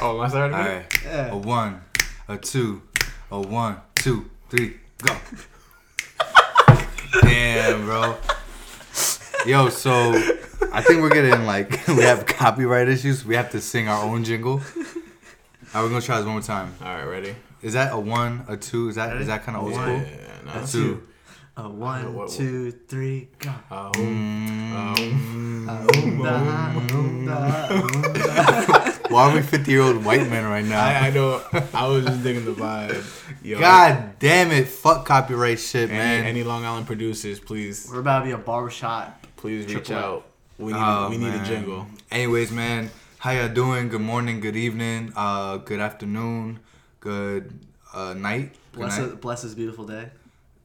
Oh, am I starting? All again? right. Yeah. A one, a two, a one, two, three, go. Damn, bro. Yo, so I think we're getting like we have copyright issues. We have to sing our own jingle. All right, we're gonna try this one more time. All right, ready? Is that a one, a two? Is that is that kind of old yeah, school? yeah, yeah, no. A Two. A one, What- what- two, three, go. Mm. oh. Oomda, oomda, oomda. Why are we fifty year old white men right now? I, I know. I was just digging the vibe. Yo, God damn it! Fuck copyright shit, Any, man. any Long Island producers, please, We're about to be a barbershop. please reach Triple out. We need, Oh, we need a jingle. Anyways, man, how y'all doing? Good morning, good evening, uh, good afternoon, good uh, night, good Bless, night. it, bless this beautiful day.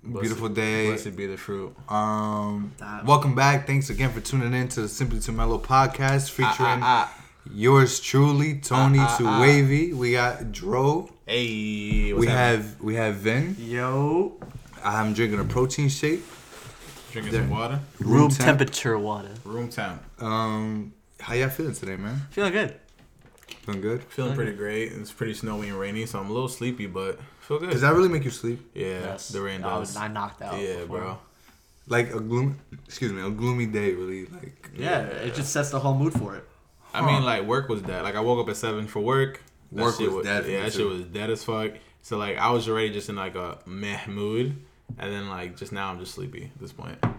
beautiful Blessed- day. Blessed be the fruit. Um, That- welcome back. Thanks again for tuning in to the Simply to Mellow podcast featuring Ah, ah, yours truly, Tony ah, to ah. Wavy. We got Dro. Hey, what's we happening? have we have Vin. Yo. I'm drinking a protein shake. drinking there. some water. Room temp. temperature water. Room temp. Um, how y'all feeling today, man? Feeling good. Feeling good? Feeling Okay. pretty great. It's pretty snowy and rainy, so I'm a little sleepy, but feel good. Does that really make you sleep? yeah, the rain I, does. was, I knocked out. yeah, before. bro. Like a gloomy, excuse me, a gloomy day, really. Like Yeah, it just sets the whole mood for it. I mean, like work was dead. Like I woke up at seven for work. That Work shit was dead Yeah, that too. shit was dead as fuck. So like I was already just in like a meh mood, and then like just now I'm just sleepy at this point. All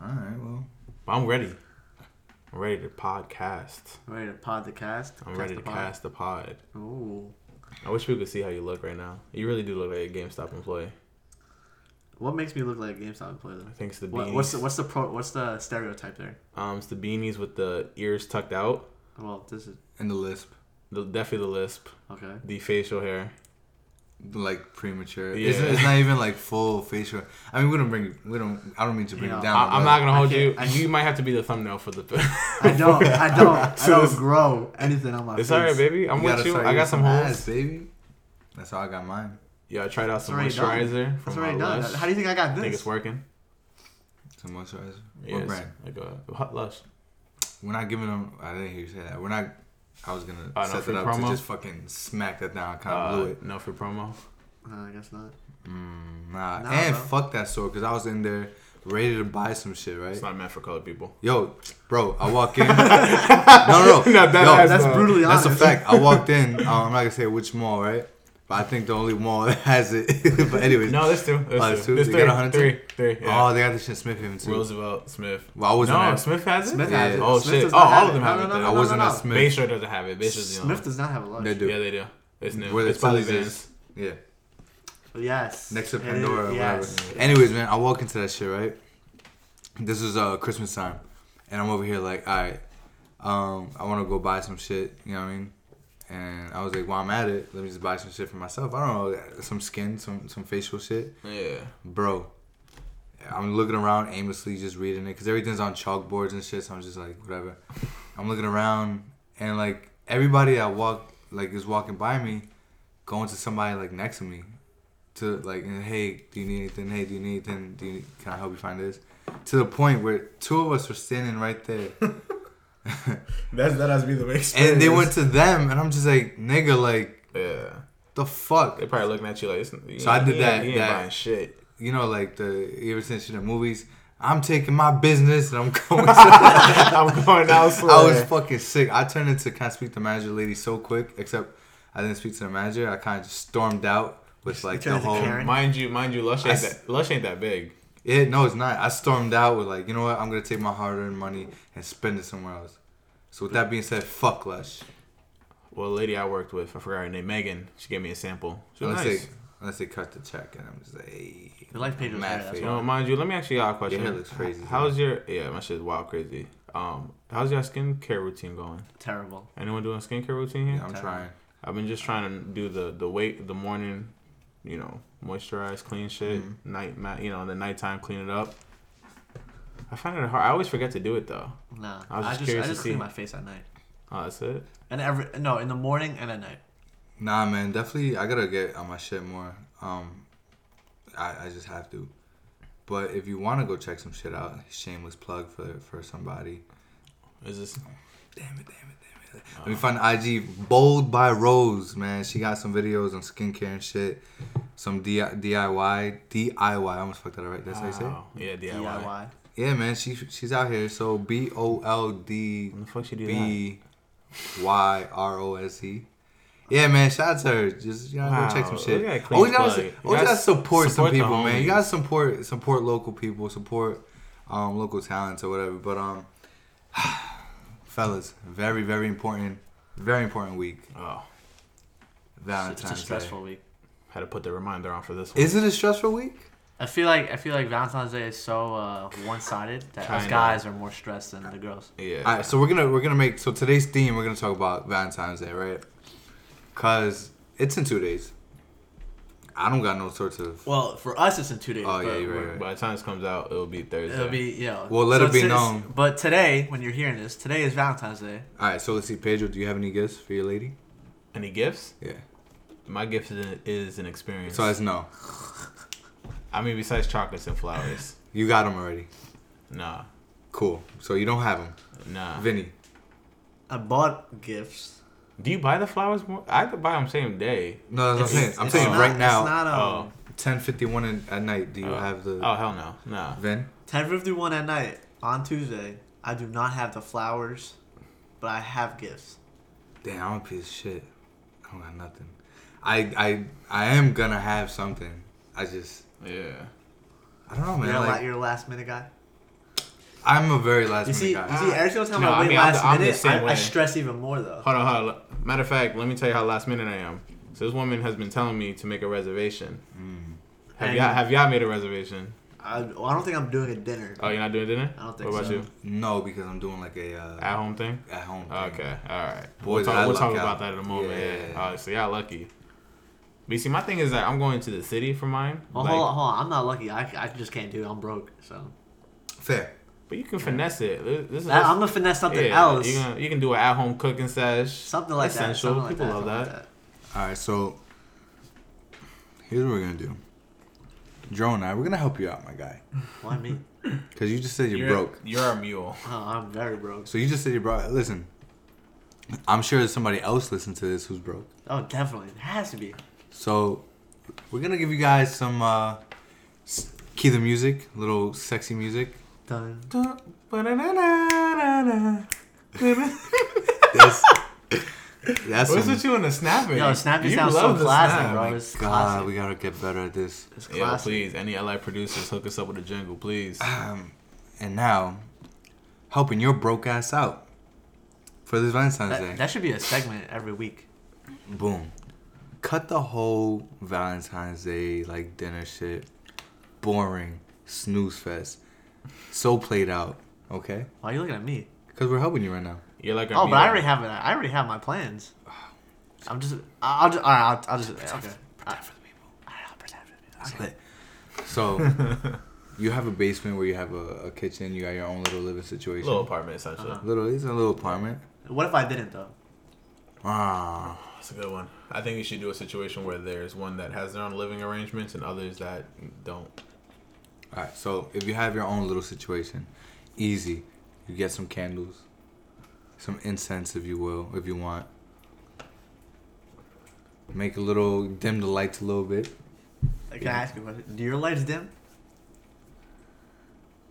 right, well. But I'm ready. I'm ready to podcast. Ready to pod the cast? I'm ready to the pod? cast the pod. Ooh. I wish people could see how you look right now. You really do look like a GameStop employee. What makes me look like a GameStop employee? I think it's the beanies. What, what's the what's the pro, what's the stereotype there? um, it's the beanies with the ears tucked out. Well, this is And the lisp, The definitely the lisp, okay. the facial hair. like premature. Yeah. It's, it's not even like full facial. I mean, we don't bring, we don't. I don't mean to bring Yeah. it down. I, I'm not gonna hold can't- you. I- you might have to be the thumbnail for the. I don't. I don't. I So don't grow anything on my it's face. alright, baby. I'm you with gotta you. I got using some holes. ass, baby. That's how I got mine. Yeah, I tried out some It's already done. moisturizer It's from already uh, done. Lush. How do you think I got I this? think it's working. Some moisturizer. Yeah, what it's brand? Like a hot Lush. We're not giving them. I didn't hear you say that. We're not. I was gonna no set free it up promo? to just fucking smack that down. Kind of Uh, blew it. no for promo. Uh, I guess not. Mm, nah. Nah, and bro. fuck that store because I was in there ready to buy some shit. Right. It's not meant for colored people. Yo, bro, I walk in. no, no, no. Not that Yo, ass, That's though. brutally honest. That's a fact. I walked in. Um, I'm not gonna say which mall, right? But I think the only mall that has it. but anyways, No, there's two. There's Oh, there's two? There's They three. got a hundred Three. Three. Yeah. oh, they got this shit Smith Haven too. Roosevelt, Smith. Well, I wasn't no, at- Smith has it. Smith Yeah. has it. Oh Smith shit! Oh, all of them have it. no, then. no, I wasn't no, at no. Smith. Bayshore doesn't have it. Bayshore's the only Smith does not have a Lush. They do. Yeah, they do. It's new. Where the it's probably Tilly's. Vans. Yeah, Yes. next to It is- Pandora yes. whatever. Anyways, man, I walk into that shit right. This is uh Christmas time, and I'm over here like, all right, um, I want to go buy some shit. You know what I mean? And I was like, while I'm at it, let me just buy some shit for myself. I don't know, some skin, some some facial shit. Yeah. bro. I'm looking around aimlessly, just reading it because everything's on chalkboards and shit. So I'm just like, whatever. I'm looking around and like everybody that walk like is walking by me, going to somebody like next to me, to like, hey, do you need anything? Hey, do you need anything? Do you need, can I help you find this? To the point where two of us were standing right there, That's that has to be the experience. and they went to them, and I'm just like, nigga, like Yeah. the fuck. They probably looking at you like. "You So I did he ain't- that- He ain't that- shit. You know, like the ever since you the movies. I'm taking my business and I'm going. To, I'm going elsewhere. I was fucking sick. I turned into can I speak to manager lady so quick. Except I didn't speak to the manager. I kind of just stormed out with like the whole. Mind you, mind you, Lush ain't s- that. Lush ain't that big. It no, it's not. I stormed out with like you know what? I'm gonna take my hard-earned money and spend it somewhere else. So with that being said, fuck Lush. Well, a lady I worked with, I forgot her name, Megan. She gave me a sample. She was Unless nice. they unless they cut the check and I'm just like, hey, Your life page was mad that's for You you. mind you, let me ask you all a question. hair looks crazy, H- How's your yeah? My shit's wild crazy. Um, how's your skincare routine going? Terrible. Anyone doing a skincare routine here? Yeah, I'm trying. I've been just trying to do the the wait the morning, you know, moisturize, clean shit. Mhm. Night, ma- you know, the nighttime, clean it up. I find it hard. I always forget to do it though. Nah. I was I just just curious I to just clean see. my face at night. Oh, that's it. And every no, in the morning and at night. Nah, man, definitely. I gotta get on my shit more. Um, I, I just have to. But if you want to go check some shit out, shameless plug for for somebody. Is this? Damn it, damn it. Let me find IG. Bold by Rose, man. She got some videos on skincare and shit. Some D- DIY. DIY. I almost fucked that up right. That's how you say it? Oh, yeah, DIY. DIY. Yeah, man. She she's out here. So B O L D When the fuck she do that? B Y R O S E. Yeah, man. Shout out to her. Just you gotta go check some shit. look at Always gotta, always gotta gotta support, support some the people, man. You gotta support support local people, support um local talents or whatever. But um, fellas, very very important, very important week. Oh, Valentine's Day. It's a stressful Day. week. had to put the reminder on for this one. Is it a stressful week? I feel like I feel like Valentine's Day is so uh, one-sided that us Kinda. guys are more stressed than the girls. yeah. All right, so we're gonna we're gonna make so today's theme we're gonna talk about Valentine's Day, right? Cause it's in two days. I don't got no sorts of. Well, for us, it's in two days. Oh, yeah, you're right, right. By the time this comes out, it'll be Thursday. It'll be yeah. Well, let it be known. But today, when you're hearing this, today is Valentine's Day. All right, so let's see, Pedro. Do you have any gifts for your lady? Any gifts? Yeah. My gift is an, is an experience. So that's no. I mean, besides chocolates and flowers. You got them already. Nah, Cool. So you don't have them, nah. Vinny. I bought gifts. Do you buy the flowers more? I could buy them same day. No, that's what I'm saying. I'm saying not- right now, It's not um, Oh. 10:51 at night. Do you Oh. have the Oh hell no, no. Vin? 10:51 at night on Tuesday. I do not have the flowers, but I have gifts. Damn, I'm a piece of shit. I don't got nothing. I I I am gonna have something. I just Yeah. I don't know, man. you're, a Like, you're a last minute guy. I'm a very last You see, minute you guy. see, every single time No, I I wait mean, I'm last the- I'm the minute, same I, I stress even more though. Hold on, hold on. Matter of fact, let me tell you how last minute I am. So this woman has been telling me to make a reservation. Mm. Have And- y'all have y'all made a reservation? I, well, I don't think I'm doing a dinner. Oh, you're not doing dinner? I don't think What about so. you? No, because I'm doing like a uh, At home thing? at home. Thing. Okay, all right. Boys, we'll talk, we'll talk about that in a moment. Yeah. Yeah. Oh, so y'all lucky. But you see, my thing is that I'm going to the city for mine. Well, like, hold on, hold on. I'm not lucky. I, I just can't do it. I'm broke. So Fair. But you can finesse it. This is I, I'm gonna finesse something yeah, else. You can, you can do an at home cooking sesh. something like that. Essential. Something like People that, love that. like All right, so here's what we're gonna do. Joe and I, we're gonna help you out, my guy, Why me? because you just said you're, broke. You're a mule. Oh, I'm very broke. So you just said you're broke. Listen, I'm sure there's somebody else listening to this who's broke. Oh, definitely. It has to be. So we're gonna give you guys some uh, key the music, little sexy music. Done. That's, that's What's some, with you in the snapping? Yo, snapping You sounds so classic, snap. bro. It's God, classic. we gotta get better at this. It's Yo, please, any LA producers, hook us up with a jingle, please. Um, and now, helping your broke ass out for this Valentine's Day. That, that should be a segment every week. Boom. Cut the whole Valentine's Day like dinner shit. Boring. Snooze fest. So played out. Okay? Why are you looking at me? Because we're helping you right now. You're like Oh, but I already have it. I already have my plans. I'm just. I'll just. All right. I'll, I'll just. Okay. All right. for the people. All right, I'll pretend for the That's people. lit. So, you have a basement where you have a, a kitchen. You got your own little living situation. little apartment essentially. Uh-huh. Little, it's a little apartment. What if I didn't though? Ah. That's a good one. I think you should do a situation where there's one that has their own living arrangements and others that don't. Alright, so if you have your own little situation, easy. You get some candles, some incense, if you will, if you want. Make a little, dim the lights a little bit. Can I ask you a question? Do your lights dim?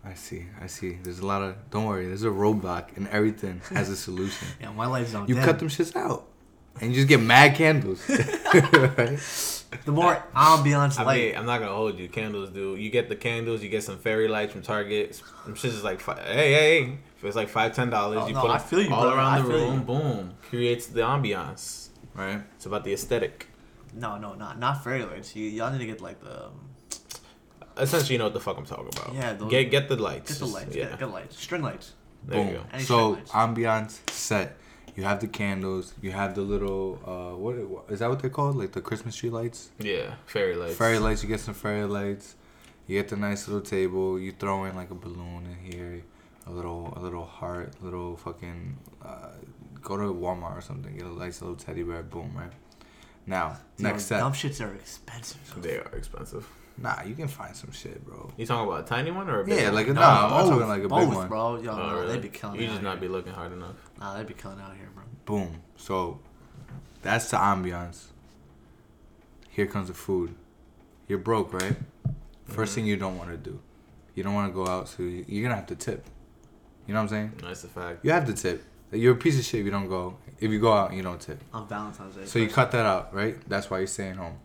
I see, I see. There's a lot of, don't worry, there's a roadblock and everything has a solution. Yeah, my lights don't You dim. cut them shits out. And you just get mad candles. right? The more ambiance I light. mean, I'm not gonna hold you. Candles dude. You get the candles. You get some fairy lights from Target. Some shit is like, hey, hey, hey. If it's like five, ten dollars, Oh, you no, put I feel you, all brother. around I the feel room. you. Boom, creates the ambiance. Right? It's about the aesthetic. no, no, not not fairy lights. You y'all need to get like the um, Essentially, you know what the fuck I'm talking about. Yeah, those- get get the lights. get the lights. Yeah, Get, get lights. String lights. there Boom. you go. Any So, string ambiance set. You have the candles. You have the little, uh, what is that what they're called? Like the Christmas tree lights? Yeah, fairy lights. Fairy lights, you get some fairy lights. You get the nice little table. You throw in like a balloon in here, a little a little heart, little fucking. Uh, go to Walmart or something. Get a nice little teddy bear. Boom, right. Now, Yo, next step. Dumb shits are expensive. They are expensive. Nah, you can find some shit, bro. You talking about a tiny one or a big Yeah, one? like a No, nah. I'm both, talking like a both, big one. bro. Yo, Oh, no, really? they be killing. You just not here. be looking hard enough. Nah, they'd be killing out here, bro. Boom. So that's the ambiance. Here comes the food. You're broke, right? 1st Mhm. thing you don't want to do, you don't want to go out, so you- you're gonna have to tip. You know what I'm saying? That's a fact. You have to tip. You're a piece of shit if you don't go. If you go out, you don't tip. On Valentine's Day. So you cut that out, right? That's why you're staying home.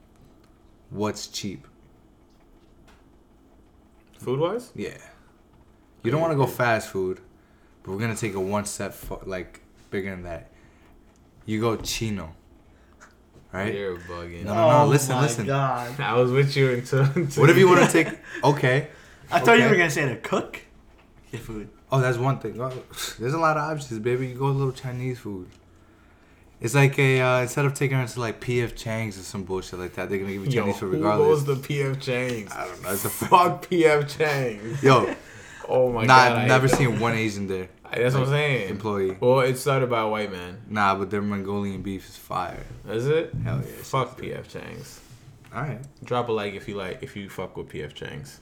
What's cheap? Food wise? Yeah. You don't want to go fast food, but we're gonna take a one step fo- like bigger than that. You go chino, right? You're bugging. No, no, no, oh listen, Oh my listen. God. I was with you until. until What if you want to take? Okay. I thought you Okay. were gonna say to cook your food. Oh, that's one thing. Oh, there's a lot of options, baby. You go a little Chinese food. It's like a uh, instead of taking her to like PF Chang's or some bullshit like that, they're gonna give you Yo, Chinese food who regardless. goes to PF Chang's? I don't know. It's a Fuck PF Chang's. yo. Oh my nah, god. I've never hate seen one Asian there. that. That's what I'm saying. Employee. Well, it started by a white man. Nah, but their Mongolian beef is fire. Is it? Hell yeah. Fuck PF Chang's. All right. Drop a like if you like if you fuck with PF Chang's.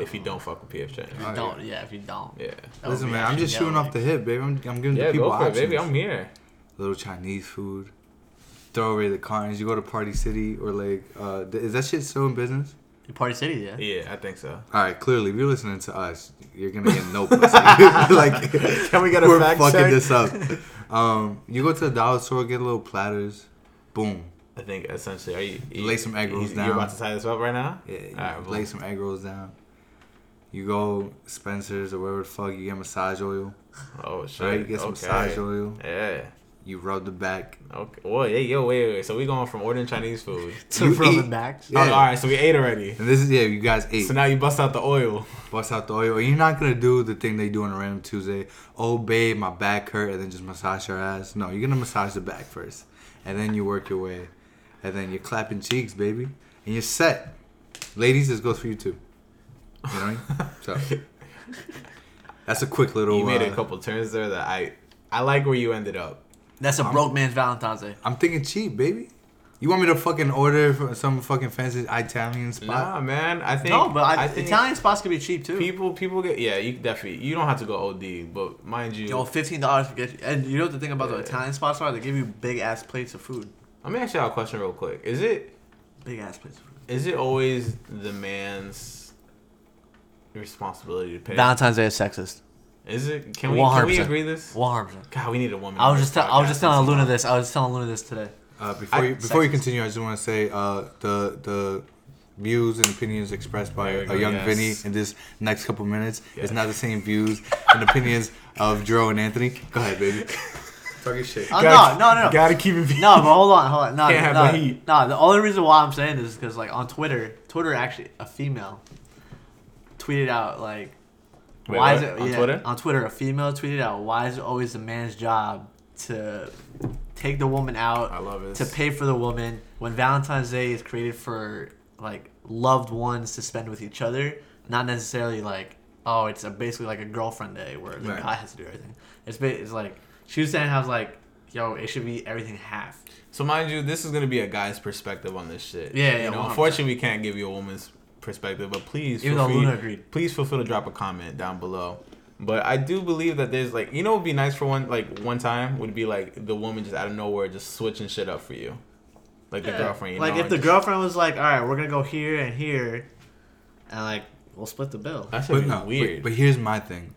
If you don't fuck with PF Chang's. If you don't, yeah, if you don't. Yeah. Listen, man, I'm just shooting off the hip, baby. I'm, I'm giving Yeah, the people go for it, options. baby. I'm here. Little Chinese food. Throw away the cartons. You go to Party City or like, uh, th- is that shit still in business? Party City, yeah. Yeah, I think so. All right, clearly, if you're listening to us, you're gonna get no pussy. like, Can we get a we're fact fucking check? this up. Um, you go to the dollar store, get a little platters. Boom. I think essentially, are you, You lay some egg rolls you- down. You're about to tie this up right now. Yeah, you Alright, lay boom. some egg rolls down. You go Spencer's or wherever the fuck you get massage oil. Oh shit. Right, you get some okay. massage oil. Yeah. You rub the back. Okay. Whoa, hey, yo, wait, wait, wait. So we going from ordering Chinese food. To You from the back. Yeah. Oh, all right. So we ate already. And this is yeah, you guys ate. So now you bust out the oil. bust out the oil. And You're not gonna do the thing they do on a random Tuesday. Oh, babe, my back hurt, and then just massage your ass. No, you're gonna massage the back first, and then you work your way, and then you're clapping cheeks, baby, and you're set. Ladies, this goes for you too. You know what I mean? So that's a quick little. You made uh, a couple turns there that I, I like where you ended up. That's a I'm- broke man's Valentine's Day. I'm thinking cheap, baby. You want me to fucking order from some fucking fancy Italian spot? Nah, man. I think. No, but I, think Italian spots can be cheap too. people, people get yeah. You definitely. You don't have to go OD, but mind you, Yo, fifteen dollars to get you. And you know what the thing about the Italian spots are? They give you big ass plates of food. let me ask you a question real quick. Is it Big ass plates of food. is it always the man's responsibility to pay? Valentine's Day is sexist. Is it? Can we can we 100%. agree this? One hundred percent. God, we need a woman. I was just tell, I was just telling Luna this. I was just telling Luna this today. Uh, before I- you before you continue, I just want to say uh, the the views and opinions expressed by There a go, young yes. Vinny in this next couple minutes Yeah. is not the same views and opinions of Drew and Anthony. Go ahead, baby. Talking shit. Oh, Gotta- no, no, no, no. Gotta keep it. No, but hold on, hold on. No, Can't have no, the heat. No, the only reason why I'm saying this is because like on Twitter, Twitter actually a female tweeted out like, Wait, why what? is it On yeah, Twitter? On Twitter, a female tweeted out, why is it always the man's job to take the woman out I love it. to pay for the woman when Valentine's Day is created for like loved ones to spend with each other, not necessarily like oh it's a, basically like a girlfriend day where the Right. guy has to do everything. It's it's like she was saying how like yo it should be everything half. So mind you, this is gonna be a guy's perspective on this shit. Yeah, yeah, You know, 100%. unfortunately, we can't give you a woman's perspective, but please, Even feel though free, Luna agreed. please feel free to drop a comment down below. But I do believe that there's like, you know, it'd be nice for one like one time would be like the woman just out of nowhere just switching shit up for you, like the girlfriend. You like know, if the just- girlfriend was like all right we're gonna go here and here, and like we'll split the bill. that should But no, weird. But, but here's my thing.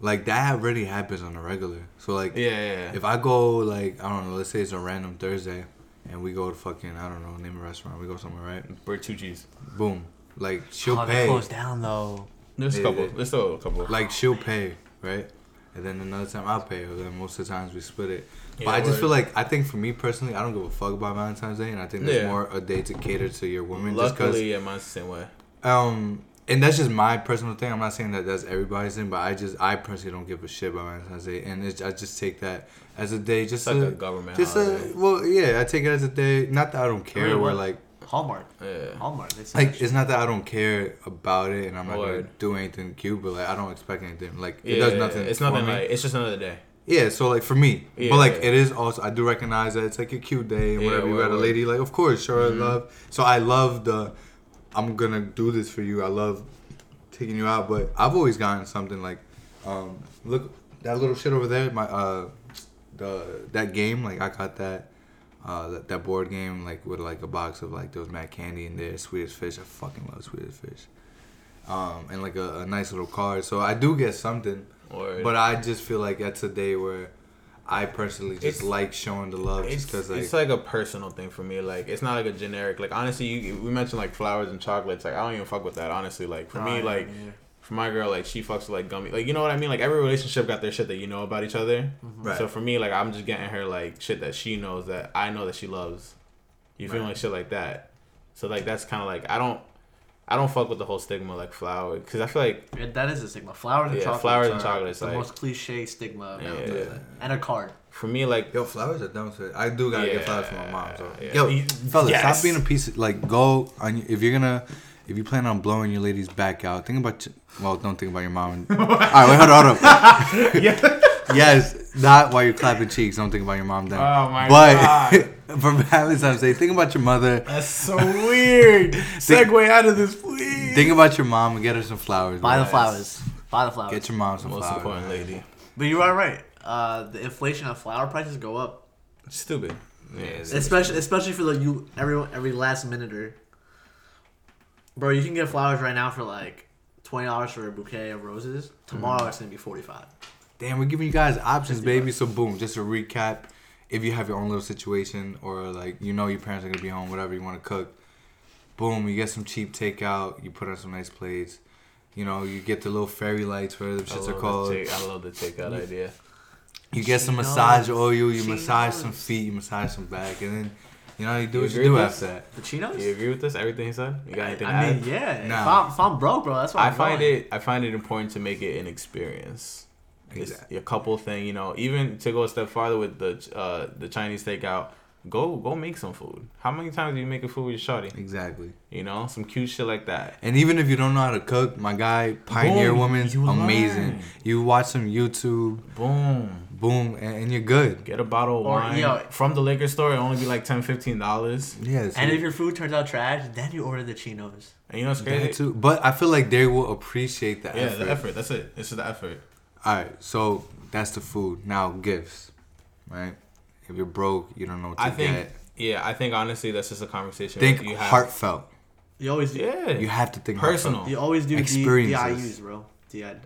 Like that already happens on a regular. So like yeah, yeah, yeah. if I go like I don't know, let's say it's a random Thursday and we go to fucking I don't know, name a restaurant, we go somewhere, right? Bertucci's. Boom. Like she'll oh, they pay. closed down though. There's a Yeah, couple. yeah. There's still a couple. like she'll pay, right? And then another time I'll pay, or then most of the times we split it. But Yeah, I just word. feel like I think for me personally, I don't give a fuck about Valentine's Day, and I think there's Yeah. more a day to cater to your woman. just because, Luckily, yeah, mine's the same way. um, and that's just my personal thing. I'm not saying that that's everybody's thing, but I just I personally don't give a shit about Valentine's Day, and it's, I just take that as a day, just It's like to, a government just holiday. a well, yeah, I take it as a day. Not that I don't care, mean, where like Hallmark. yeah. Hallmark. They like it's not that I don't care about it, and I'm not gonna do anything cute, but like I don't expect anything. Like Yeah, it does nothing. It's for nothing me. like. It's just another day. Yeah, so like for me, Yeah, but like yeah. it is also I do recognize that it's like a cute day and Yeah, whatever. You got a lady, like of course, sure Mhm. I love. So I love the I'm gonna do this for you. I love taking you out, but I've always gotten something like, um, look that little shit over there. My uh, the that game like I got that. Uh, that, that board game like with like a box of like those mad candy in there, Swedish fish. I fucking love Swedish fish. Um, and like a, a nice little card. So I do get something, Or but I just feel like that's a day where I personally just It's- like showing the love, just it's, because like it's like a personal thing for me. Like it's not like a generic. Like honestly, you, we mentioned like flowers and chocolates. Like I don't even fuck with that. Honestly, like for Oh, me, yeah, like yeah. For my girl, like she fucks with like gummy. Like you know what I mean? Like every relationship got their shit that you know about each other. Mm-hmm. Right. So for me, like I'm just getting her like shit that she knows that I know that she loves. You feel Right. like shit like that. So like that's kind of like I don't. I don't fuck with the whole stigma like flower because I feel like Yeah, that is a stigma. Flowers and Yeah, chocolates. flowers and are chocolates, The like- most cliche stigma. of Yeah. Valentine's uh, And a card. for me like Yo, flowers are dumb shit. I do gotta get flowers for my mom. So. Yeah, yeah. Yo, fellas, yes. stop being a piece. Of, like, go on. If you're gonna, if you plan on blowing your lady's back out, think about. your- Well, don't think about your mom. And, all right, wait, hold on, hold on. yeah. yes, not while you're clapping cheeks. Don't think about your mom then. Oh my god. but God. for Valentine's Day, think about your mother. That's so weird. Segue out of this, please. Think about your mom and get her some flowers. Buy man. the Yes. flowers. Buy the flowers. Get your mom some most flowers. important lady. But you are right. Uh, the inflation of flower prices go up, Stupid. Yeah. it's- especially especially for the you every every last minuter. Bro, you can get flowers right now for like twenty dollars for a bouquet of roses. Tomorrow mm-hmm. it's gonna be forty five. Damn, we're giving you guys options, baby. bucks. So boom, just to recap, if you have your own little situation or like you know your parents are gonna be home, whatever you want to cook, boom, you get some cheap takeout, you put on some nice plates. You know, you get the little fairy lights, whatever the shits are called. take- I love the takeout idea. You get some She massage oil, you She massage some feet, you massage some back, and then you know you do You what you do after that. The chinos? You agree with this? Everything he said? You got anything I to add? mean, yeah. If, Nah. I'm, if I'm broke, bro, that's why I I'm find going. it. I find it important to make it an experience. It's Exactly. a couple thing, you know. Even to go a step farther with the uh, the Chinese takeout, go go make some food. How many times do you make a food with your shawty? Exactly. You know, some cute shit like that. And even if you don't know how to cook, my guy Pioneer Boom, Woman's you amazing. learn. You watch some YouTube, Boom. boom, and, and you're good. Get a bottle of Or, wine yo- from the liquor store. It only be like 10 dollars. Yes. And if your food turns out trash, then you order the chinos. And you know what's that crazy? too, but I feel like they will appreciate the Yeah, effort. the effort. That's it. It's just the effort. All right, so that's the food. Now gifts, right? If you're broke, you don't know what to I think. get. Yeah, I think honestly that's just a conversation. Think you have. heartfelt. You always do. Yeah. You have to think Personal. heartfelt. You always do D- Experiences. DIUs, bro. DI.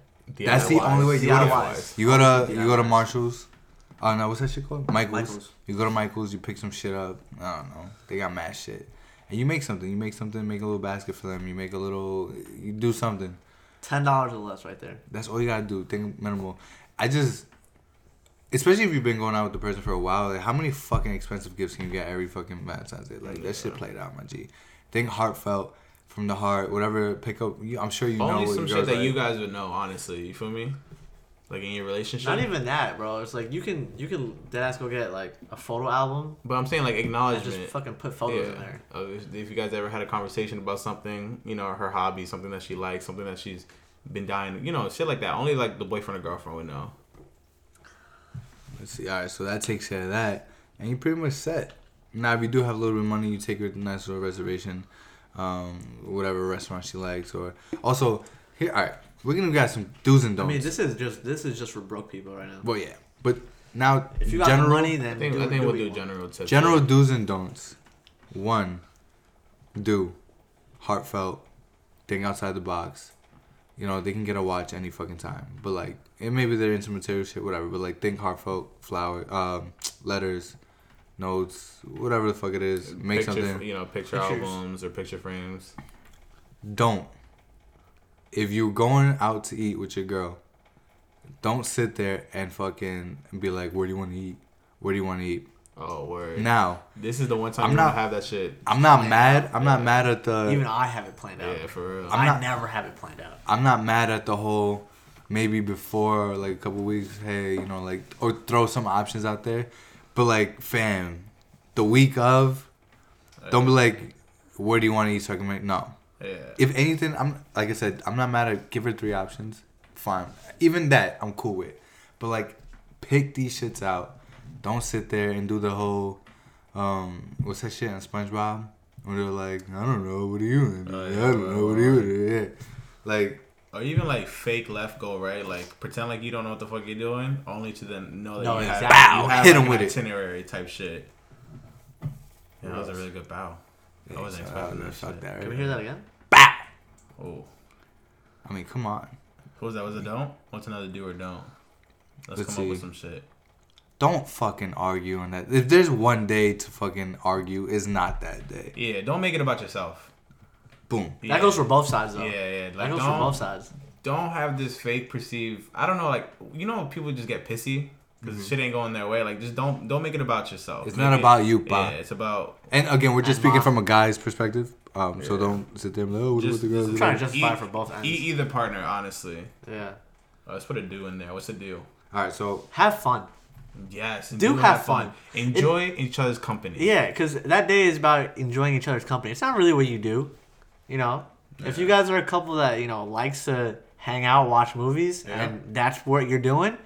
That's the only way you go to- DIYs. You go to you go to DIYs. Marshalls. Oh no, what's that shit called? Michaels. Michaels. You go to Michaels. You pick some shit up. I don't know. They got mad shit, and you make something. You make something. Make a little basket for them. You make a little. You do something. Ten dollars or less, right there. That's all you gotta do. Think minimal. I just, especially if you've been going out with the person for a while, like how many fucking expensive gifts can you get every fucking Valentine's Day? Like that shit played out, my G. Think heartfelt from the heart. Whatever. Pick up. You, I'm sure you know Only some shit that like. you guys would know, honestly. You feel me? Like in your relationship. Not even that, bro. It's like you can you can deadass go get like a photo album But I'm saying like and acknowledgement. just fucking put photos in there. Uh, if, if you guys ever had a conversation about something, you know, her hobby, something that she likes, something that she's been dying, you know, shit like that. Only like the boyfriend or girlfriend would know. Let's see. All right, so that takes care of that, and you're pretty much set. Now, if you do have a little bit of money, you take her to a nice little reservation, um, whatever restaurant she likes, or also here. All right, we're gonna got some do's and don'ts. I don'ts. mean, this is just this is just for broke people right now. well, yeah, but now If you got general money, then I think do, I think do we'll what do general tips. general do's and don'ts. One, do heartfelt, think outside the box. You know, they can get a watch any fucking time, but like, it maybe they're into material shit, whatever. But like, think heartfelt, flower, um, letters, notes, whatever the fuck it is. Make picture, something. you know, picture Pictures. albums or picture frames. Don't. If you're going out to eat with your girl, don't sit there and fucking be like, "Where do you want to eat? Where do you want to eat?" Oh word! Now, This is the one time I'm not- have that shit. I'm not mad. out. I'm not mad at the. Even I have it planned out. Yeah, for real. I'm I not- never have it planned out. I'm not mad at the whole maybe before like a couple weeks, hey, you know, like or throw some options out there. But like, fam, the week of, don't be like, where do you want to eat so I can make no. yeah. If anything, I'm like I said, I'm not mad at give her three options. Fine. Even that I'm cool with. But like pick these shits out. Don't sit there and do the whole um what's that shit on SpongeBob? when they're like, I don't know, what are you do? Oh, I don't know, what are you? Yeah. Like, Or even like fake left go right, like pretend like you don't know what the fuck you're doing, only to then know that No, you have, exactly. Bow, you have hit like, him with an it. itinerary type shit. Yeah, that was a really good bow. I wasn't so, expecting uh, that fuck shit. that, Can we hear that again? Bow. Oh, I mean, come on. what was that? Was it don't? What's another do or don't? Let's, Let's come up with some shit. Don't fucking argue on that. If there's one day to fucking argue, it's not that day. Yeah, don't make it about yourself. Boom. Yeah. That goes for both sides though. Yeah, yeah. That Like goes for don't both sides. don't have this fake perceived. I don't know, like you know, people just get pissy because shit ain't going their way. Like just don't don't make it about yourself. Mm-hmm. It's Make not it- about you, Yeah, it's about And again, we're just speaking mom. from a guy's perspective. Um, so don't sit there and like, oh, what Just- about the girls? just trying to All justify Eat- for both ends. e- either partner. Honestly, Yeah. Uh, let's put a do in there. What's the do? All right, so Have fun. Yes, Do have fun. Enjoy each other's company. Yeah, because that day is about enjoying each other's company. It's not really what you do. You know, if you guys are a couple that you know likes to hang out, watch movies, Yeah. and that's what you're doing,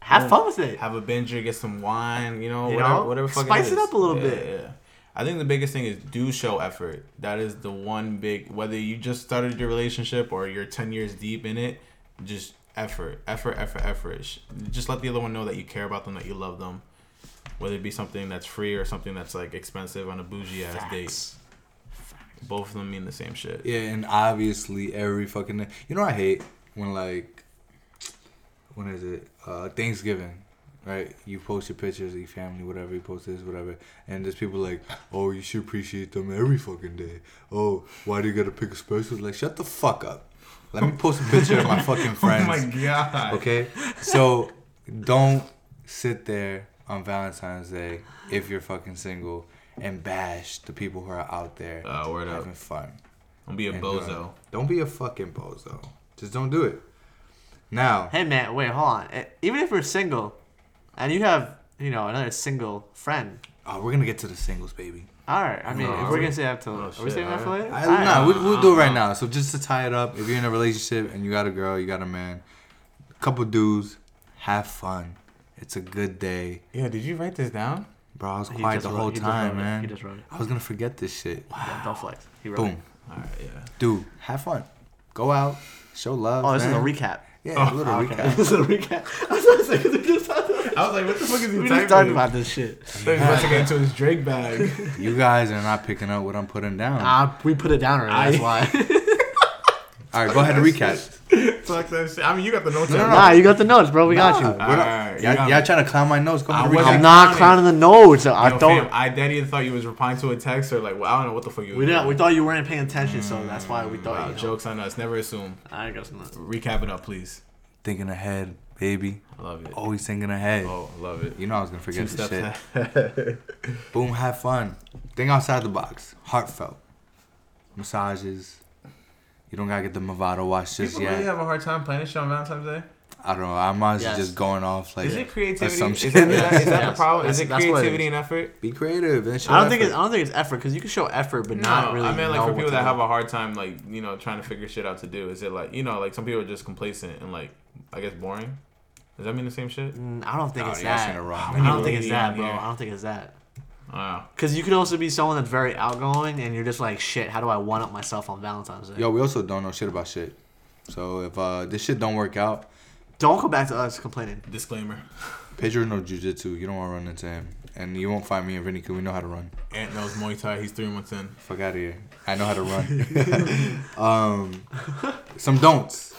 have fun with it. Have a binger, get some wine. You know, You whatever, know? whatever. Spice it is. up a little Yeah, bit. Yeah. I think the biggest thing is do show effort. That is the one big. Whether you just started your relationship or you're ten years deep in it, just effort, effort, effort, effort. Just let the other one know that you care about them, that you love them. Whether it be something that's free or something that's like expensive on a bougie ass date. Both of them mean the same shit. yeah, and obviously every fucking day. You know, I hate when like, when is it? Uh, Thanksgiving, right? You post your pictures of your family, whatever. You post this, whatever, and there's people like, oh, you should appreciate them every fucking day. Oh, why do you gotta pick a special? Like, shut the fuck up. Let me post a picture of my fucking friends. Oh my god. Okay, so don't sit there on Valentine's Day if you're fucking single and bash the people who are out there Uh, word up. having fun. Don't be a and bozo. doing- Don't be a fucking bozo. Just don't do it. Now, Hey man, wait, hold on. Eh, Even if you're single, and you have you know another single friend. oh, we're gonna get to the singles, baby. All right. I mean, No, if we're we? gonna say that to, Oh, are we shit, saying that for alright. later? I, All right. nah, we, we'll do it right now. So just to tie it up, if you're in a relationship and you got a girl, you got a man, couple dudes, have fun. It's a good day, Yeah, did you write this down? Bro. I was He quiet just the wrote- whole he just time, it. man. He just wrote it. I was gonna forget this shit. Yeah, don't flex. He wrote Boom, it. All right, yeah. dude, have fun. Go out, show love. Oh, this man. is a recap. Yeah, Oh, a little Okay. recap. this is a recap. I was gonna say, 'cause we just I was like, what the fuck is he we typing? just talked about this shit. He's about to get into his Drake bag. You guys are not picking up what I'm putting down. Ah, we put it down already. That's why. All right, go ahead and recap. Fuck that shit. I mean, you got the notes. No, no, no. nah, you got the notes, bro. We got you. we're Alright, you y'all, y'all me. trying to clown my nose? Go I ahead and wasn't recap. I'm not clowning the notes. I Yo, don't. fam, I dead either thought you was replying to a text or like, well, I don't know what the fuck you. We didn't. We thought you weren't paying attention, so that's why we thought. Wow, you know. jokes on us. Never assume. I guess not. Recap it up, please. Thinking ahead, baby. I love it. Always thinking ahead. Oh, love it. You know I was gonna Two forget this shit. Boom, have fun. Think outside the box. Heartfelt. Massages. You don't gotta get the Movado watch just yet. People yet. really have a hard time playing planning shit on Valentine's Day. I don't know. I'm honestly Yes. just going off like is it creativity? assumption. Is that, is that, is that the Yes. problem? Is That's- it that's what it creativity is. and effort? be creative and show I don't think it's. effort. I don't think it's effort because you can show effort, but No, not really. I mean like know for what people to that do. have a hard time, like you know, trying to figure shit out to do. Is it like you know, like some people are just complacent and like I guess boring. Does that mean the same shit? Mm, I don't think No, it's you're that. saying it wrong. I don't think it's that, bro. I don't think it's that. Wow. Because you could also be someone that's very outgoing, and you're just like, shit. How do I one up myself on Valentine's Day? Yo, we also don't know shit about shit. So if uh, this shit don't work out, Don't come back to us complaining. Disclaimer. Pedro no jujitsu. You don't want to run into him, and you won't find me and Vinny because we know how to run. Ant knows Muay Thai. He's three months in. Fuck out of here. I know how to run. um, some don'ts.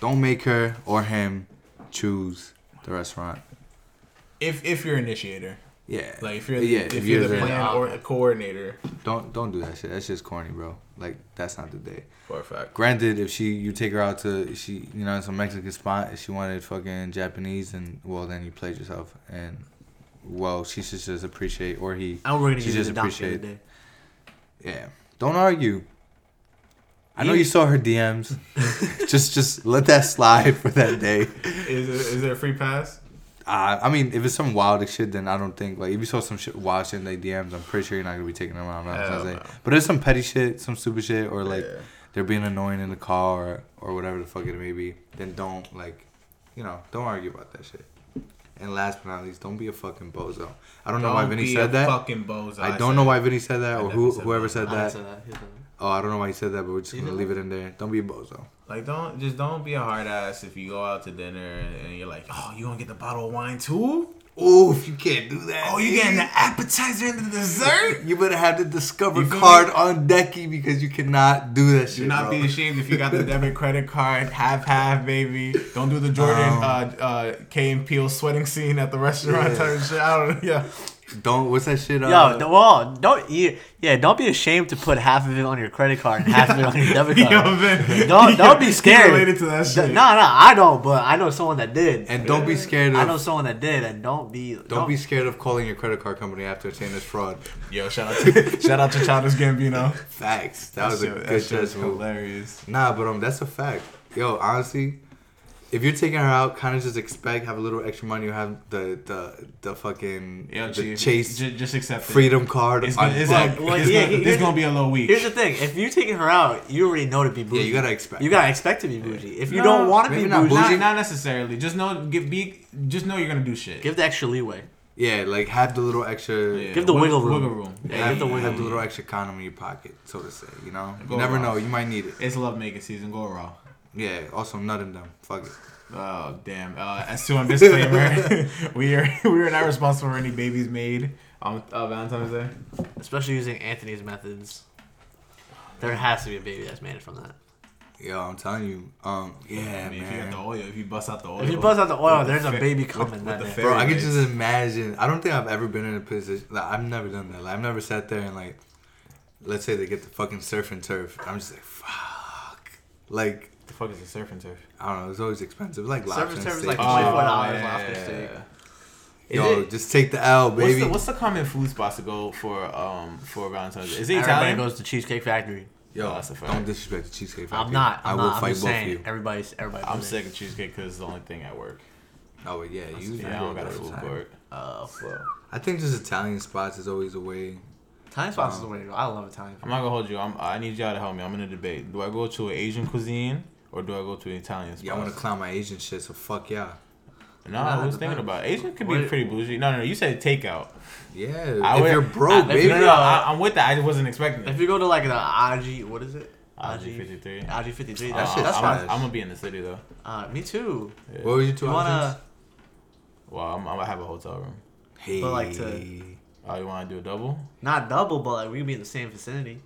Don't make her or him choose the restaurant. If if you're initiator, Yeah. like if you're yeah, if, you're, the the- plan or a coordinator, don't don't do that shit. That's just corny, bro. Like that's not the day. for a fact. Granted, if she you take her out to she you know some Mexican spot, if she wanted fucking Japanese, and well then you played yourself, and well she should just appreciate or he And we're gonna She just the the appreciate- day. yeah. Don't argue. I know you saw her DMs. just just let that slide for that day. Is it, is there a free pass? Uh, I mean, if it's some wild shit, then I don't think like if you saw some shit wild shit in their DMs, I'm pretty sure you're not gonna be taking them out. Valentine's Hell Day. no. But there's some petty shit, some stupid shit, or like Yeah. they're being annoying in the car or, or whatever the fuck it may be. Then don't like, you know, don't argue about that shit. and last but not least, don't be a fucking bozo. I don't know why Vinny be said a that. Fucking bozo. I don't know why Vinny said that or who said whoever that. said I that. Said that. He said that. Oh, I don't know why he said that, but we're just gonna leave it in there. Don't be a bozo. Like, don't just don't be a hard ass if you go out to dinner and, you're like, oh, you gonna get the bottle of wine too? Oof, you can't do that. Oh, you getting the appetizer and the dessert? You better have the Discover card me? on decky because you cannot do that shit. Do not bro. be ashamed if you got the debit credit card, half half, baby. Don't do the Jordan Um, uh, uh, Key and Peele sweating scene at the restaurant Yeah. type shit. I don't know. Yeah. Don't. What's that shit? Yo, uh, no, well, don't you? Yeah, don't be ashamed to put half of it on your credit card and half of it on your debit card. Yo, man. Don't don't be scared. related to that D- shit. No, no, I don't, but I know someone that did. and don't be scared I know someone that did, and don't be Don't be scared of calling your credit card company after saying it's fraud. Yo, shout out to shout out to Childish Gambino. Facts. That, was a shit- good that shit chess is move. hilarious. Nah, but um, that's a fact. Yo, honestly, if you're taking her out, kind of just expect have a little extra money. You have the the the fucking Yo, the Chief, Chase j- just accept it. Freedom card. It's gonna, it's deck. gonna, Like, it's yeah, gonna, this the- gonna be a little weak. Here's the thing: if you're taking her out, you already know to be bougie. yeah, you gotta expect. You gotta expect to be bougie. If you No, don't want to be not bougie, not, not necessarily. Just know, give, be, just know you're gonna do shit. give the extra leeway. yeah, like have the little extra. Yeah, give the wiggle room. Wiggle room. Yeah, have, give the wiggle have wiggle the little extra condom in your pocket, so to say. You know, Go you never raw. know. You might need it. It's love making season. Go raw. Yeah. Also, nutting them. Fuck it. Oh damn! Uh, as to a disclaimer, we are we are not responsible for any babies made on uh, Valentine's Day. especially using Anthony's methods. There has to be a baby that's made it from that. Yo, I'm telling you. Um. Yeah, I mean, if you got man. the oil, if you bust out the oil, If you bust out the oil, there's a fa- baby coming with that the day. Bro, I can just imagine. I don't think I've ever been in a position. Like, I've never done that. Like, I've never sat there and like, let's say they get the fucking surf and turf. I'm just like, fuck. Like, the fuck is a surf and turf? I don't know. It's always expensive. Like Surf lobster and and turf is steak. like and shit. $24 lobster yeah, steak. yeah, yeah. Is Yo, it- just take the L, What's baby. the, what's the common food spots to go for um for Valentine's Day? Is it Everybody Italian? goes to Cheesecake Factory. Yo, Oh, that's a fact. don't disrespect the cheesecake factory. I'm not. I'm I not. will I'm fight just both saying. of you. Everybody's everybody. I'm sick of cheesecake because it's the only thing at work. Oh, but yeah, you. Yeah, I don't got a food court. there. Uh, So I think just Italian spots is always a way. Italian spots is the way to go. I love Italian Food. I'm not gonna hold you. I'm, I need y'all to help me. I'm in a debate. Do I go to an Asian cuisine or do I go to an Italian spot? Yeah, I want to clown my Asian shit, so fuck yeah. No, I was thinking about it. Asian could be What- pretty bougie. No, no, no. You said takeout. Yeah, I if would- you're broke, I, baby. No, no, no, I, I'm with that. I just wasn't expecting That. If you go to like the AG, what is it? AG 53. AG 53. Uh, shit, that's I'm, fine. fine. I'm gonna be in the city though. Uh, me too. Yeah. What were your two You wanna? options? Well, I'm, I'm gonna have a hotel room. Hey. But, like, to- Oh, you want to do a double? Not double, but like we can be in the same vicinity.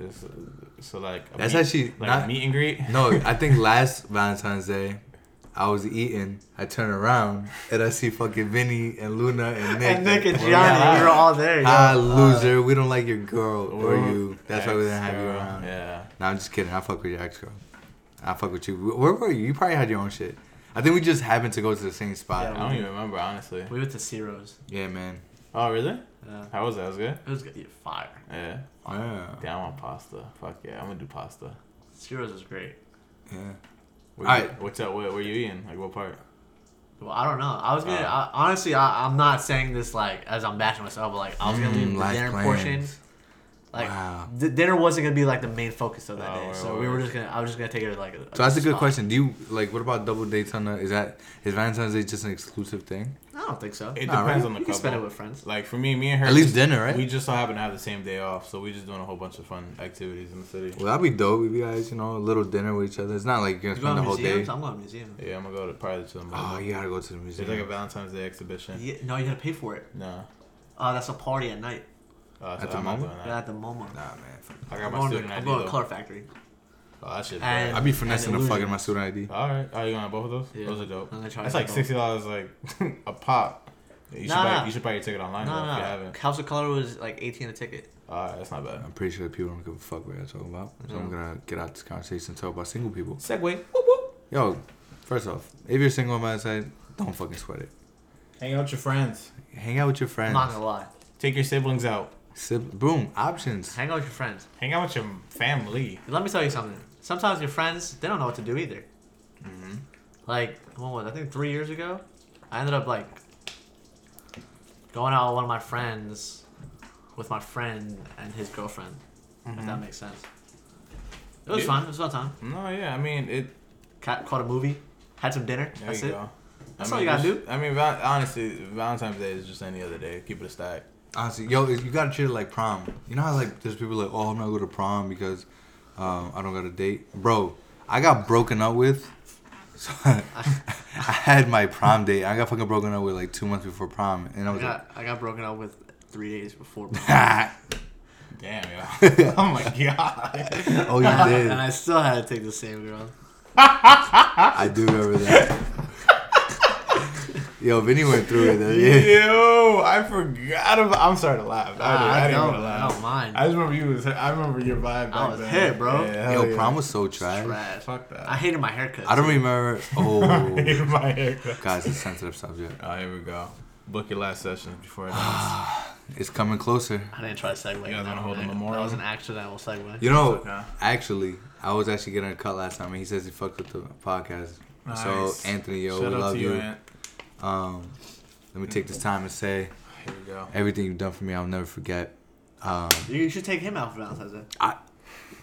It's, uh, so like a That's meet, actually like not- a meet and greet. No, I think last Valentine's Day, I was eating. I turn around and I see fucking Vinny and Luna and Nick. And Nick and Well, Gianni, yeah. we were all there. Ah, yo. loser. we don't like your girl or you. That's why we didn't have you around. Yeah. No, I'm just kidding. I fuck with your ex girl. I fuck with you. Where were you? You probably had your own shit. I think we just happened to go to the same spot. Yeah, I don't even remember honestly. We went to Ciro's. Yeah, man. Oh really? Yeah. How was that? It was good. It was good. Yeah, fire. Yeah. Yeah. Damn, I want pasta. Fuck yeah, I'm gonna do pasta. Ciro's is great. Yeah. Where Alright. you, what's up? Where, where you eating? Like what part? Well, I don't know. I was gonna Uh. I, honestly. I, I'm not saying this like as I'm bashing myself, but like I was gonna Mm, leave the life dinner plans. portion. Like Wow. the dinner wasn't gonna be like the main focus of that Oh, day, word, so we word. were just gonna. I was just gonna take it like. A, So that's a good spot. question. Do you like what about double dates on the? Is that is Valentine's Day just an exclusive thing? I don't think so. It Nah, depends right? on the you can couple. spend it with friends. Like for me, me and her. At least just- dinner, right? We just so happen to have the same day off, so we're just doing a whole bunch of fun activities in the city. Well, that'd be dope if you guys, you know, a little dinner with each other. It's not like you're gonna spend going the to whole museums? day. I'm going to museum. Yeah, I'm gonna go to probably to the mall. Oh, you gotta go to the There's museum. like a Valentine's Day exhibition. Yeah, no, you gotta pay for it. No. Oh, that's a party at night. Uh, so At the I'm not moment? doing Yeah, at the MoMA. Nah, man. I got I'm my going student to, I'm ID going to though. Color Factory. Oh, that shit. And- bad. I'd be finessing the Illusion. fucking my student ID. All right. Are you going to both of those? Yeah. Those are dope. I'm gonna try That's like sixty dollars, like a pop. You should Nah, buy. nah. You should buy your ticket online No, though, no, if you haven't. House of Color was like 18 a ticket. All right, that's not bad. I'm pretty sure people don't give a fuck what you're talking about. So I'm gonna get out of this conversation and talk about single people. Segue. Whoop, whoop. Yo, first off, if you're single on my side, don't fucking sweat it. Hang out with your friends. Hang out with your I'm friends. not gonna lie. Take your siblings out. Sib- boom, options. Hang out with your friends. Hang out with your family. Let me tell you something. Sometimes your friends, they don't know what to do either. Mm-hmm. Like, what was? I think three years ago, I ended up like going out with one of my friends with my friend and his girlfriend. If that makes sense. It was Yeah. fun. It was a fun time. No, yeah. I mean, it. Ca- caught a movie, had some dinner. There That's you it. go. That's I all you gotta just- I mean, val- honestly, Valentine's Day is just any other day. Keep it a stack. Honestly, yo, you gotta treat it like prom. You know how like there's people like, oh, I'm not going to prom because um, I don't got a date, bro. I got broken up with. So I had my prom date. I got fucking broken up with like two months before prom, and I I was got I got broken up with three days before. like, Damn, yo. oh my god. oh, you did. and I still had to take the same girl. I do remember that. Yo, Vinny went through it though. Yeah. Yo, I forgot about. I'm sorry to laugh. I, didn't- I I didn't don't, want to I don't mind. I just remember you. Was, I remember your vibe. I was hit, bro. Yeah, Yo, hell yeah. prom was so trash. Trash. Fuck that. I hated my haircut. I don't too. remember. I Oh, hated my oh. haircut. guys, it's a sensitive subject. Oh, here we go. Book your last session before it ends. It's coming closer. I didn't try to segue. You guys on that wanna hold one. the That was an accidental segue. You know, Okay. actually, I was actually getting a cut last time, and he says he fucked with the podcast. So Anthony, yo, Shout we out love to you. Ant. Um, let me take this time and say Here we go. everything you've done for me. I'll never forget. Um, You should take him out for Valentine's Day. I,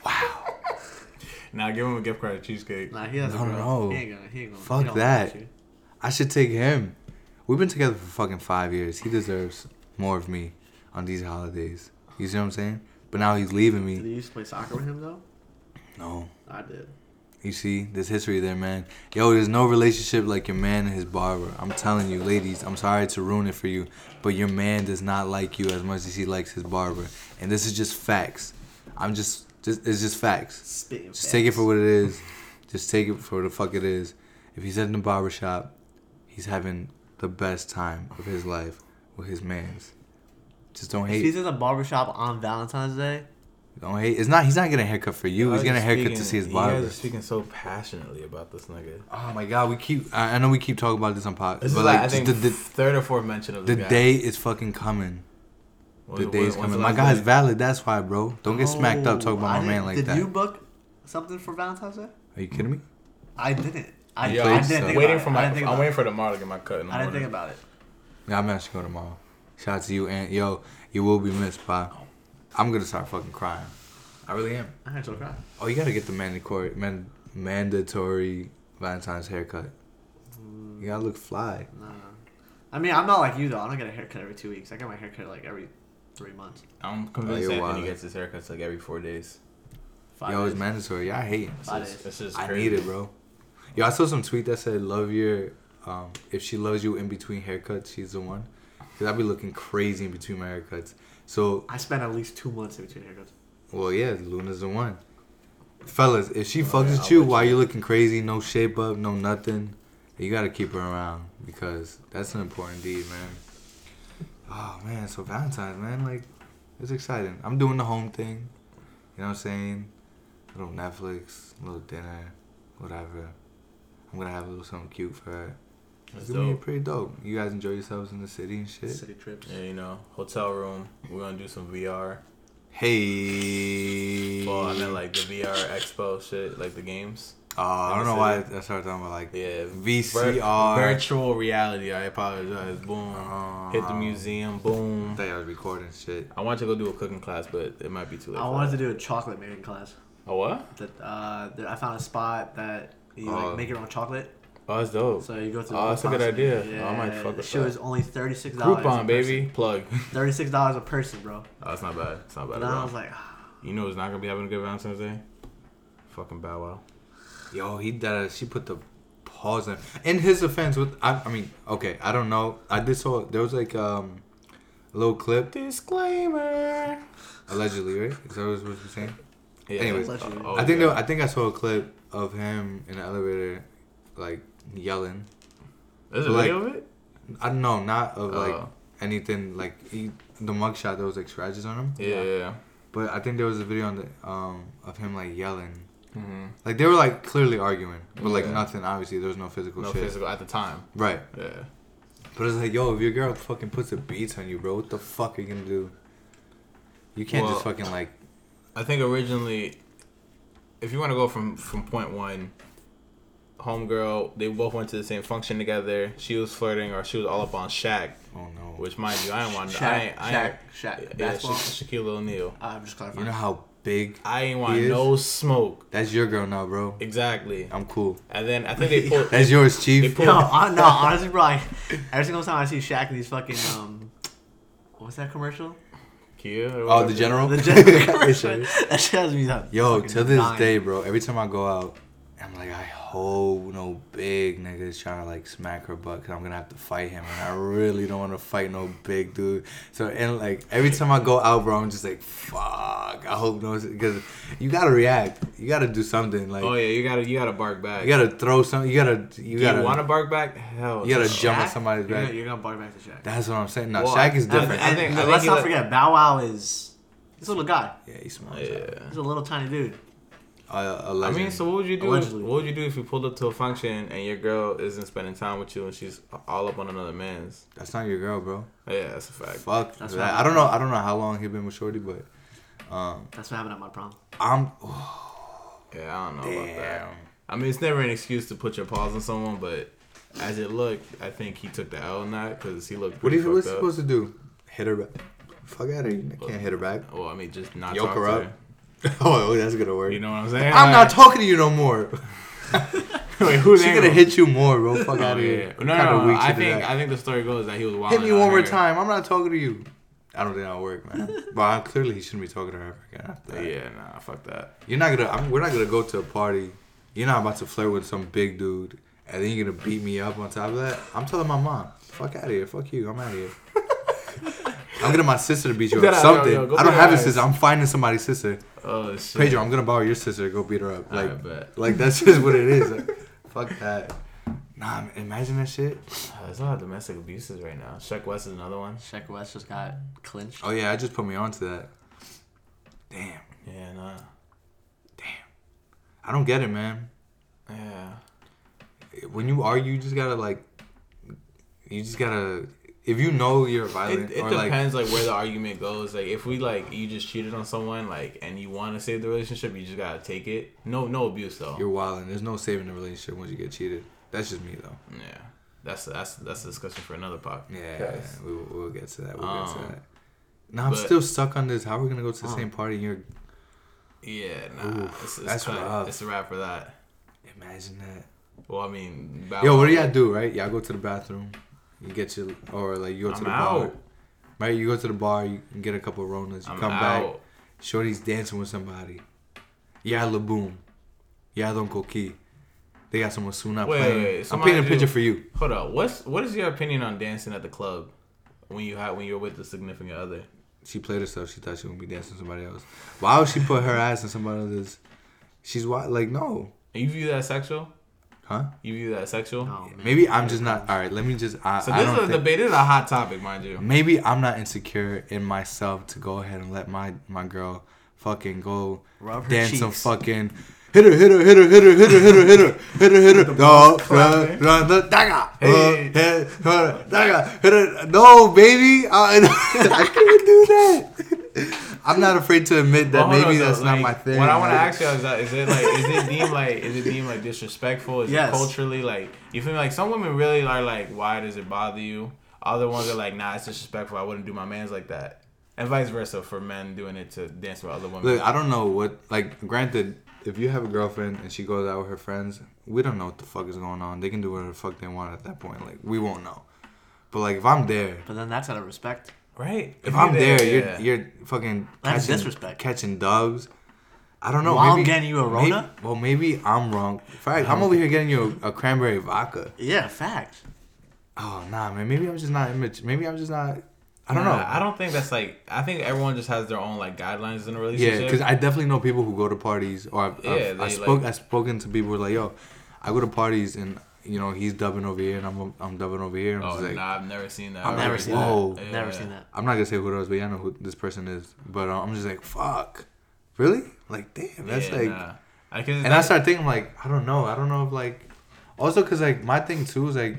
wow. Now give him a gift card at cheesecake. Nah, he has No, a girl. no. He ain't gonna. He ain't gonna. Fuck he don't that. want you. I should take him. We've been together for fucking five years. He deserves more of me on these holidays. You see what I'm saying? But now he's leaving Did me. you used to play soccer with him though? No. I did. You see, there's history there, man. Yo, there's no relationship like your man and his barber. I'm telling you, ladies, I'm sorry to ruin it for you, but your man does not like you as much as he likes his barber. And this is just facts. I'm just, just it's just facts. Spitting. Just take it for what it is. Just take it for the fuck it is. If he's in the barber shop, he's having the best time of his life with his mans. Just don't If hate. he's in the barbershop on Valentine's Day, Don't hate. It's not. He's not getting a haircut for you. He's getting a haircut to see his barber. You guys are speaking so passionately about this nigga. Oh my god, we keep. I, I know we keep talking about this on pod, This but is like, like, I think the, the, third or fourth mention of the this guy. day is fucking coming. When's- The day is coming. My last guy's valid. That's why, bro. Don't get smacked up oh, talking Oh, about my man like did that. Did you book something for Valentine's Day? Are you kidding me? I didn't. I, Yo, I I'm didn't so- think waiting about for my. I didn't think I'm about waiting it. for tomorrow to get my cut. In the I didn't think about it. Yeah, I'm actually going tomorrow. Shout out to you, and yo, you will be missed, pa. I'm gonna start fucking crying. I really am. I had to cry. Oh, you gotta get the mandatory, man, mandatory Valentine's haircut. You gotta look fly. No, no. I mean, I'm not like you though. I don't get a haircut every two weeks. I get my haircut like every three months. I'm Oh, convinced you're Anthony gets his haircuts like every four days. Five yo, it's mandatory. Yeah, I hate it. Five This is- days. This is I need it, bro. Yo, I saw some tweet that said, "Love your, um, if she loves you in between haircuts, she's the one." Cause I be looking crazy in between my haircuts. So, I spent at least two months in between haircuts. well, yeah, Luna's the one. Fellas, if she Oh, fucks yeah, with I'll you let while you- you're looking crazy, no shape up, no nothing, you gotta keep her around because that's an important deed, man. Oh man, so Valentine's, man, like, it's exciting. I'm doing the home thing. You know what I'm saying? A little Netflix, a little dinner, whatever. I'm gonna have a little something cute for her. That's It's gonna be dope. pretty dope. You guys enjoy yourselves in the city and shit. City trips. Yeah, you know, hotel room. We're gonna do some VR. Hey. Well, I meant like the VR Expo shit, like the games. Oh, I don't the know why. I started talking about like Yeah, VCR. Vir- virtual reality. I apologize. Boom. Oh. Hit the museum. I Boom. thought I was recording shit. I want to go do a cooking class, but it might be too late. I for wanted to do a chocolate making class. A what? That uh, there, I found a spot that you Oh. like make your own chocolate. Oh, that's dope. So you go through. Oh, the that's a good process. idea. Oh, I might fuck the with shit that. was only thirty six dollars. Groupon, baby. Plug. Thirty six dollars a person, bro. Oh, it's not bad. It's not bad then at I was like, You know, who's not gonna be having a good Valentine's Day. Fucking Bow Wow. Yo, he did. She put the pause in. In his offense, with I, I mean, okay, I don't know. I did saw there was like um, a little clip Disclaimer. allegedly, right? Is that what you're saying? Yeah. Anyways, Allegedly. Oh, I think yeah. there, I think I saw a clip of him in the elevator, like yelling. There's a like- video of it. I don't know, not of like Oh. anything like he, the mugshot. There was like scratches on him, Yeah, yeah. yeah. but I think there was a video on the um of him like yelling. Mm-hmm. Like they were like clearly arguing, but like Yeah. nothing. Obviously, there was no physical No shit. physical at the time. Right. Yeah. But it's like, yo, if your girl fucking puts the beats on you, bro, what the fuck are you gonna do? You can't just fucking like. I think originally, if you want to go from from point one, homegirl, they both went to the same function together. She was flirting, or she was all up on Shaq, Oh no. which mind you, I ain't want. I Shaq, ain't, I Shaq, ain't, Shaq, yeah, basketball. Sha- Shaquille O'Neal. I'm just clarifying. You clarifying. know how big. I ain't want He is? no smoke. That's your girl now, bro. Exactly. I'm cool. And then I think they pulled. That's yours, chief. pulled No, hon- no, honestly, bro. I, every single time I see Shaq in these fucking um, what's that commercial? Kia or Oh, the general. The general They commercial. should. that shit has me up. Yo, to this dying. day, bro. Every time I go out, I'm like, I hope no big nigga is trying to like smack her butt, cause I'm gonna have to fight him, and I really don't want to fight no big dude. So and like every time I go out, bro, I'm just like, fuck. I hope no, because you gotta react. You gotta do something. Like Oh yeah, you gotta you gotta bark back. you gotta throw something. You gotta you Do gotta you want to bark back? Hell, you gotta just- jump at Shaq? somebody's You're back. gonna, you're gonna bark back to Shaq. That's what I'm saying. No, Well, Shaq is I- different. I think- and I let's not let- forget, Bow Wow is he's a little guy. yeah, he's smart. Yeah. He's a little tiny dude. Uh, a I legend. mean, so what would you do? Allegedly. What would you do if you pulled up to a function and your girl isn't spending time with you and she's all up on another man's? that's not your girl, bro. Yeah, that's a fact. Fuck. That's that. I don't know. I don't know how long he been with Shorty, but um, That's what happened at my prom. I'm. Yeah, I don't know about that. I mean, it's never an excuse to put your paws on someone, but as it looked, I think he took the L in that because he looked What are you what's he fucked supposed to do? Hit her back. Fuck out of here. You can't hit her back. Well, I mean, just not Yoke talk her to up. her. Oh, oh, that's gonna work. You know what I'm saying? I'm not talking to you no more. Wait, who's She gonna hit you more, bro. Fuck Oh, out of here. No, no, Kinda no, I think that. I think the story goes that he was wild. Hit me one more time. I'm not talking to you. I don't think that'll work, man. but I, clearly, he shouldn't be talking to her ever again after that. Yeah, nah, fuck that. You're not gonna. I'm, we're not gonna go to a party. You're not about to flirt with some big dude, and then you're gonna beat me up on top of that. I'm telling my mom, fuck out of here. Fuck you. I'm out of here. I'm getting my sister to beat you up. Something. yo, yo, I don't have her a sister. I'm finding somebody's sister. Oh shit. Pedro, I'm gonna borrow your sister to go beat her up. I Like, bet. like that's just what it is. Like, fuck that. Nah, imagine that shit. Uh, There's a lot of domestic abuses right now. Sheck Wes is another one. Sheck Wes just got clinched. Oh yeah, I just put me onto that. Damn, Yeah, nah. Damn. I don't get it, man. Yeah. When you argue, you just gotta like, you just gotta. If you know you're violent It, it or like, depends like where the argument goes. Like if we like you just cheated on someone like and you want to save the relationship, you just gotta take it. No, no abuse though. you're wilding. There's no saving the relationship once you get cheated. That's just me though. yeah, that's that's that's a discussion for another part. Yeah, Yes. we, we'll get to that. We'll get Um, to that. Now I'm but- still stuck on this. How are we gonna go to the Oh. same party? And you're Yeah, nah, Oof, it's, it's that's kinda- rough. It's a wrap for that. imagine that. Well, I mean, Yo, what do y'all do? Right? Y'all go to the bathroom. You get your or like you go to I'm the bar. Right? You go to the bar. You get a couple of Ronas. You I'm come out. back. Shorty's dancing with somebody. Yeah, la boom. Yeah, don coqui. They got some Ozuna Wait, playing. wait, I'm painting a picture for you. Hold on. What's what is your opinion on dancing at the club when you have when you're with the significant other? She played herself. She thought she would be dancing with somebody else. Why would she put her ass in somebody else's? She's wild. Like no, And You view that sexual? Huh? You view that sexual? Oh, man. Maybe I'm just not. All right, let me just. I, So I this don't is a think- debate. This is a hot topic, mind you. Maybe I'm not insecure in myself to go ahead and let my my girl fucking go Rub her dance some fucking hit her hit her hit her hit her hit her hit her hit her hit her hit her no run run the daga Hey. hit her daga hit her no baby I, I can't do that I'm not afraid to admit that Well, maybe on, that's though, not like, my thing What I want to ask you is that is it like is it deemed like is it deemed like disrespectful? Is Yes. it culturally like you feel me? Like some women really are like, why does it bother you? Other ones are like, nah, it's disrespectful. I wouldn't do my man's like that, and vice versa for men doing it to dance with other women. Look, I don't know what. Like, granted, if you have a girlfriend and she goes out with her friends, we don't know what the fuck is going on. They can do whatever the fuck they want at that point. Like, we won't know. But like, if I'm there, But then that's out of respect. Right? if I'm there, yeah. you're you're fucking That's catching, disrespect. catching dogs. I don't know. While I'm getting you a maybe- Rona? well, maybe I'm wrong. Fact, I'm oh. over here getting you a, a cranberry vodka. Yeah, fact. Oh nah, man. Maybe I'm just not image. Maybe I'm just not. I don't know. I don't think that's like. I think everyone just has their own like guidelines in a relationship. Yeah, relationship. because I definitely know people who go to parties, or I've, Yeah, I've, I they, spoke, like- I've spoken to people who are like, yo, I go to parties and you know he's dubbing over here and I'm I'm dubbing over here. And I'm oh just like, nah, I've never seen that. I've I've Never seen whoa. that. Yeah. Never seen that. I'm not gonna say who it was, but yeah, I know who this person is. But uh, I'm just like, fuck, really? Like, damn, that's Yeah, like. nah. I can, And I start thinking like, I don't know, I don't know if like, also because like my thing too is like,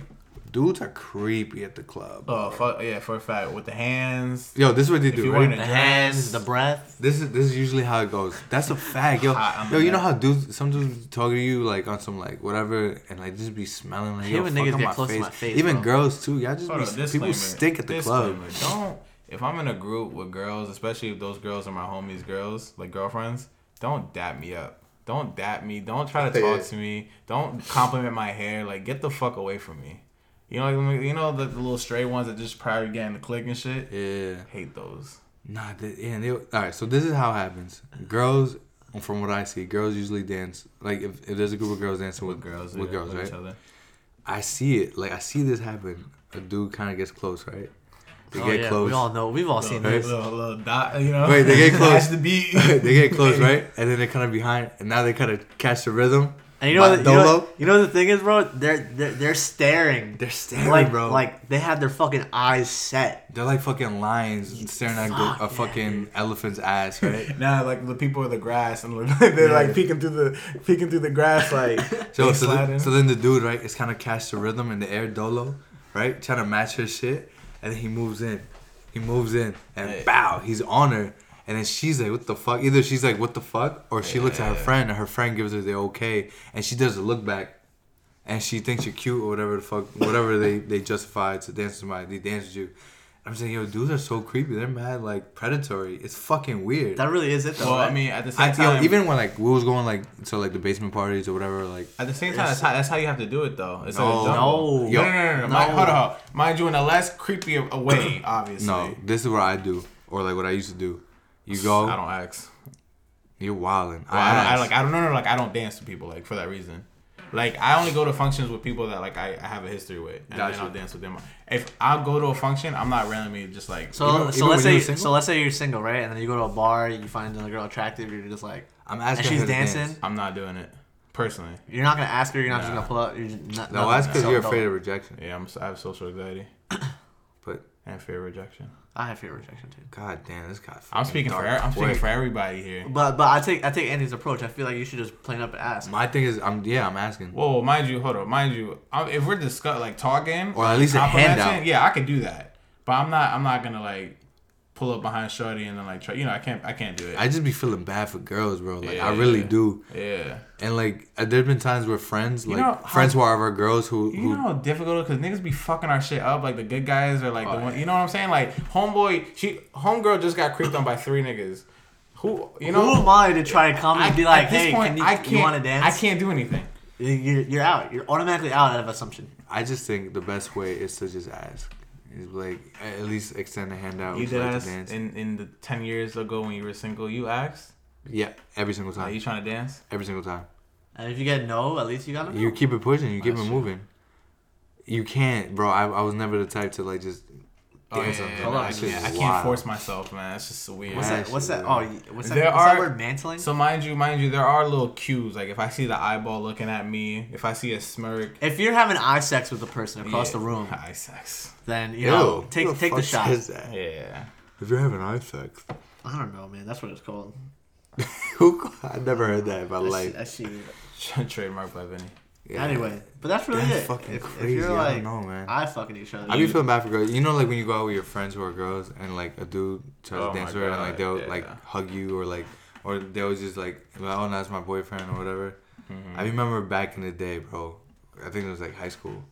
dudes are creepy at the club. Oh fuck yeah, for a fact with the hands. Yo, this is what they If do. you Right? weren't The a hands, the breath. This is this is usually how it goes. That's a fact, yo. Hot Yo, you know how dudes, some dudes talk to you like on some like whatever, and like just be smelling like hate yo, when fuck niggas on get my close to face. my face, Even bro. girls too. Y'all just Hold be on, people stink at the club. Don't if I'm in a group with girls, especially if those girls are my homies' girls, like girlfriends, don't dap me up. Don't dap me. Don't try to talk to me. Don't compliment my hair. Like get the fuck away from me. You know, you know the, the little stray ones that just probably getting the click and shit. Yeah. Hate those. Nah, they, yeah, they, all right. So this is how it happens. Girls, from what I see, girls usually dance. Like if, if there's a group of girls dancing with, With girls, with yeah, girls, with right? I see it. Like I see this happen. A dude kind of gets close, right? They Oh, get yeah, close. We all know. We've all seen little, this. little, little dot, you know. Wait, they get close. The beat. they get close, right? And then they're kind of behind, and now they kind of catch the rhythm. And you know, what, you, know, Dolo? you know what the thing is, bro? They're they're, they're staring. They're staring, like, bro. Like they have their fucking eyes set. They're like fucking lions staring at a yeah, fucking elephant's ass, right? Now, like the people in the grass, and they're like peeking through the peeking through the grass, like So, so, sliding. then, so then the dude, right, is kind of catch the rhythm in the air dolo, right? Trying to match her shit. And then he moves in. He moves in. And Hey. bow, he's on her. And then she's like, what the fuck? Either she's like, what the fuck? Or she looks at her friend and her friend gives her the okay. And she does a look back. And she thinks you're cute or whatever the fuck, whatever they, they justify to dance with my They dance with you. I'm saying, yo, dudes are so creepy. They're mad, like, predatory. It's fucking weird. That really is it, though. well, I mean, at the same I, time, yo, even when, like, we was going, like, to, like, the basement parties or whatever, like, at the same time, that's how, that's how you have to do it, though. It's No. like a jungle. No. no, no, no, no. No. Mind, hold on. Mind you, in a less creepy a a way, obviously. No, this is what I do, or like what I used to do. You go, I don't ask. you're wilding. Well, I, don't, I like I don't know no like I don't dance to people like for that reason. Like I only go to functions with people that like I, I have a history with, and Gotcha. then I'll dance with them. If I go to a function, I'm not randomly just like So, Even- so even let's when you say so let's say you're single, right? And then you go to a bar, you find another girl attractive, you're just like, I'm asking. and asking. she's her to dancing. Dance. I'm not doing it personally. You're not gonna ask her. You're not just gonna pull up. You're just not, No, that's because you're afraid of rejection. Yeah, I'm I have social anxiety But and fear of rejection. I have fear of rejection too. god damn, this guy. I'm fucking speaking for I'm speaking for everybody here. But but I take I take Andy's approach. I feel like you should just plain up and ask. My thing is, I'm yeah, I'm asking. Whoa, mind you, hold on, mind you, I'm, if we're discuss like talking Or at least a handout. yeah, I could do that. But I'm not I'm not gonna like pull up behind Shorty and then like try. You know, I can't I can't do it. I just be feeling bad for girls, bro. Like I Yeah. really do. yeah. And like, uh, there's been times where friends, You like know how- friends who are of our girls, who You who know how difficult because niggas be fucking our shit up like the good guys or like the Oh, one. You know what I'm saying? Like homeboy, she homegirl just got creeped on by three niggas. Who you know? Who am I to try to come and be like, hey, point, can you, I can't. you want to dance? I can't do anything. You're, you're out. You're automatically out of assumption. I just think the best way is to just ask. Is like at least extend a hand out. You would did like to ask dance. in in the ten years ago when you were single. You asked, Yeah, every single time. "Are time. you trying to dance?" Every single time. And if you get no, at least you got to You keep it pushing. You keep That's it true. moving. You can't, bro. I, I was never the type to like just Oh, dance yeah, on yeah, them. Hold no, on, I can't. I can't force myself, man. It's just weird. What's that? What's that? Oh, man. what's that? There what's that are- word? Mantling. So mind you, mind you, there are little cues. Like if I see the eyeball looking at me, if I see a smirk if you're having eye sex with a person across yeah, the room, eye sex. then you know Ew, take who take the shot. says that? Yeah. If you're having eye sex, I don't know, man. That's what it's called. who? I never heard that in my I life. see. I see. Trademark by Vinny. Yeah. Anyway, but that's really That's it. fucking if, if you're I like don't know, man. eye fucking each other, I be you- feeling bad for girls. You know, like when you go out with your friends who are girls, and like a dude tries Oh to dance with her, and like they'll yeah. like hug you, or like, or they'll just like, like, oh, that's my boyfriend or whatever. Mm-hmm. I remember back in the day, bro. I think it was like high school.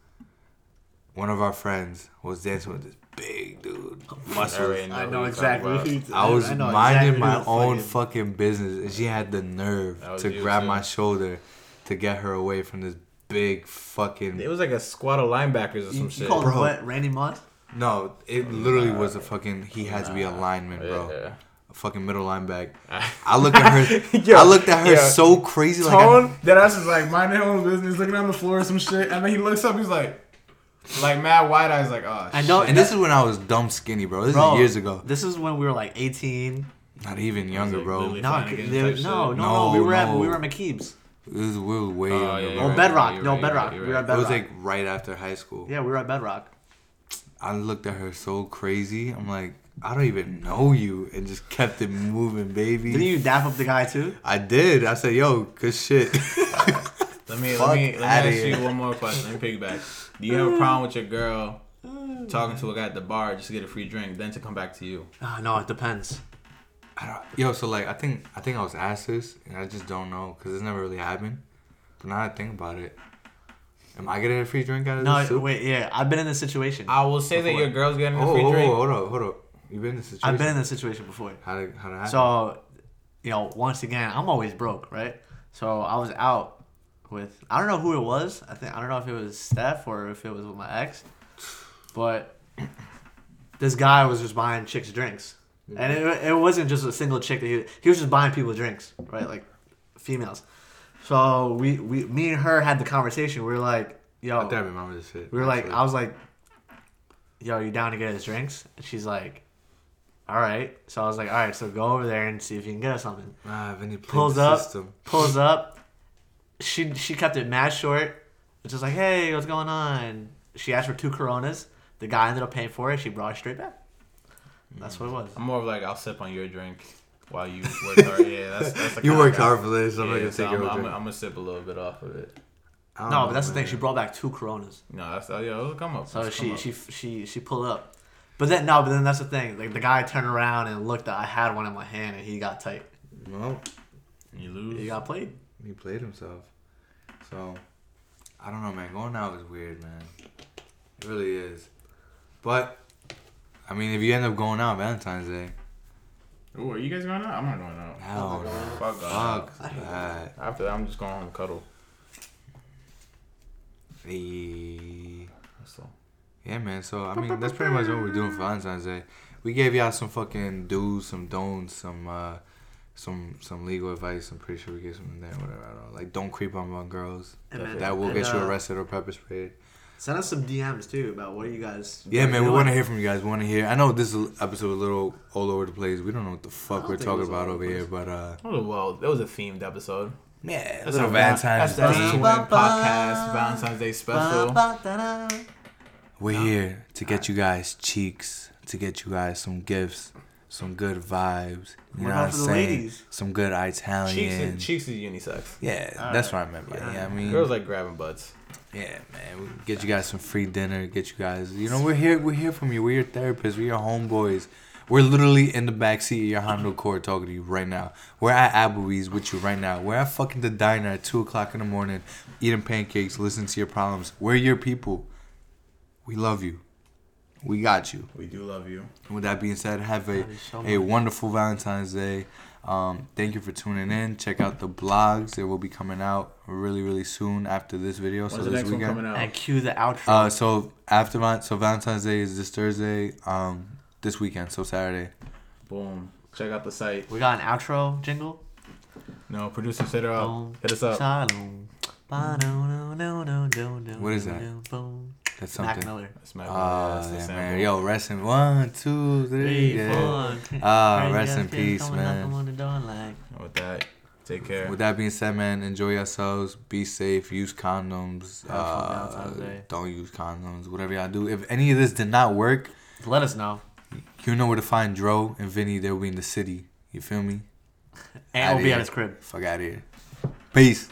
One of our friends was dancing with this big dude, muscles. already I know you're exactly. who about. you- I was know minding exactly my own fucking- fucking business, and she had the nerve to you, grab too. my shoulder to get her away from this big fucking. It was like a squad of linebackers or some you shit. called Bro. what? Randy Moss? No, it literally was a fucking. He had to be a lineman, bro. Yeah. A fucking middle linebacker. I ah. I looked at her. Yo, I looked at her yo. so crazy, like I- Tone, that ass is like minding her own business, looking on the floor or some shit, and then he looks up, and he's like, like mad wide eyes, like, oh. I know- shit. and this is when I was dumb skinny, bro. This Bro, is years ago. This is when we were like 18. Not even younger, like bro. literally- No, Flanagan they- type no, no, no, No, We were at no. we were at McKeeb's. It was, we were way Oh, yeah, bro. Oh, right, Bedrock. you're no, right, Bedrock. right, we were right. at It was like right after high school. yeah, we were at Bedrock. I looked at her so crazy. I'm like, I don't even know you, and just kept it moving, baby. Didn't you dap up the guy too? I did. I said, yo, good shit. Let me Fuck let me let me ask here. you one more question. Let me piggyback. Do you have a problem with your girl talking to a guy at the bar just to get a free drink, then to come back to you? Uh, no, it depends. I don't, yo, so like, I think I think I was asked this, and I just don't know because it's never really happened. But now I think about it, am I getting a free drink out of this? No, wait, yeah, I've been in this situation. I will say that your girl's getting a Oh, free oh, drink. hold up, hold up. You've been in this situation? I've been in this situation before. How did how did it happen? So, you know, once again, I'm always broke, right? So I was out with I don't know who it was. I think I don't know if it was Steph or if it was with my ex, but this guy was just buying chicks drinks, and it, it wasn't just a single chick that he he was just buying people drinks, right? Like females. So we we me and her had the conversation. We were like, yo, I think I remember this shit. we were like. I was like, yo, you down to get us drinks? And she's like, all right. So I was like, all right, so go over there and see if you can get us something. ah, Vinny played Pulls up, system. pulls up. She she kept it mad short. It's just like, hey, what's going on? She asked for two Coronas. The guy ended up paying for it. She brought it straight back. That's what it was. I'm more of like I'll sip on your drink while you work hard. Yeah, that's that's the You kind worked of- hard for this. I'm yeah, not gonna so take I'm, your I'm, drink. I'm gonna sip a little bit off of it. I don't No, know, but that's the thing. She brought back two Coronas. No, that's oh, yeah, it'll come up. So It'll she come she up. she she pulled up. But then no, but then that's the thing. Like the guy turned around and looked. That I had one in my hand, and he got tight. Well, you lose. He got played. he played himself. So, I don't know, man. Going out is weird, man. It really is. But, I mean, if you end up going out Valentine's Day, Ooh, are you guys going out? I'm not going out. hell no. Fuck. Fuck that. After that, I'm just going home and cuddle. Hey. So Yeah, man. So, I mean, that's pretty much what we're doing for Valentine's Day. We gave y'all some fucking do's, some don'ts, some, uh, some some legal advice. I'm pretty sure we gave some in there, whatever. I don't know. Like, don't creep on my girls. And man, That will and, get you uh, arrested or pepper sprayed. Send us some DMs too about what are you guys. Yeah, man, we want to hear from you guys. We want to hear. I know this episode was a little all over the place. We don't know what the fuck we're talking about over over here, but uh, Oh, well, it was a themed episode. yeah, a That's little our Valentine's That's Day. the Podcast Valentine's Day special. We're here to get you guys cheeks, to get you guys some gifts, some good vibes. You What know what I'm saying? ladies? Some good Cheeks, Italian. is, cheeks is unisex. Yeah, All that's right. what I meant by. it. Yeah, I mean, Girls like grabbing butts. Yeah, man. We get you guys some free dinner. Get you guys. You know, we're here. We're here from you. We're your therapists. We're your homeboys. We're literally in the back seat of your Honda Accord talking to you right now. We're at Applebee's with you right now. We're at fucking the diner at two o'clock in the morning, eating pancakes, listening to your problems. We're your people. We love you. We got you. We do love you. And with that being said, have a so a wonderful Valentine's Day. Um, thank you for tuning in. Check out the blogs. They will be coming out really, really soon after this video. so When's the this next one weekend. coming out? And cue the outro. Uh, so after Val- so Valentine's Day is this Thursday. Um, this weekend, so Saturday. Boom. Check out the site. we got an outro jingle. No, producer, set her up. Boom. Hit us up. What is that? Boom. That's Mac something. Miller. That's my Ah, that's the yeah, sample. man. Yo, rest in one, two, three. Three, yeah. four. Ah, rest in peace, man. on the door like- With that, take care. With that being said, man, enjoy yourselves. Be safe. Use condoms. Uh, don't use condoms. Whatever y'all do. If any of this did not work, Let us know. you know where to find Dro and Vinny. They'll be in the city. You feel me? and we'll be here. at his crib. Fuck out of here. Peace.